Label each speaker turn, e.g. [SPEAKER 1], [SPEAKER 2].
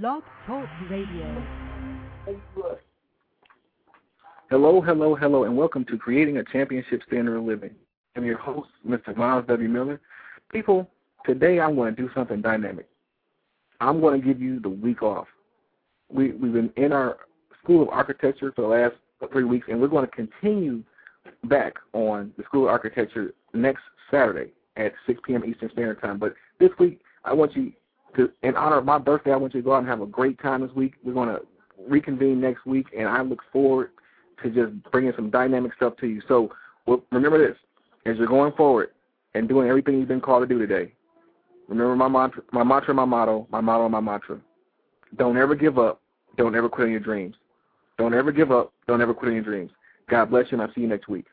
[SPEAKER 1] Blog Talk Radio.
[SPEAKER 2] Hello, hello, hello, and welcome to Creating a Championship Standard of Living. I'm your host, Mr. Myles W. Miller. People, today I'm going to do something dynamic. I'm going to give you the week off. We, we've been in our School of Architecture for the last three weeks, and we're going to continue back on the School of Architecture next Saturday at 6 p.m. Eastern Standard Time. But this week, I want you to, in honor of my birthday, I want you to go out and have a great time this week. We're going to reconvene next week, and I look forward to just bringing some dynamic stuff to you. So remember this, as you're going forward and doing everything you've been called to do today, remember my mantra, my mantra, my motto, my motto, my mantra. Don't ever give up. Don't ever quit on your dreams. Don't ever give up. Don't ever quit on your dreams. God bless you, and I'll see you next week.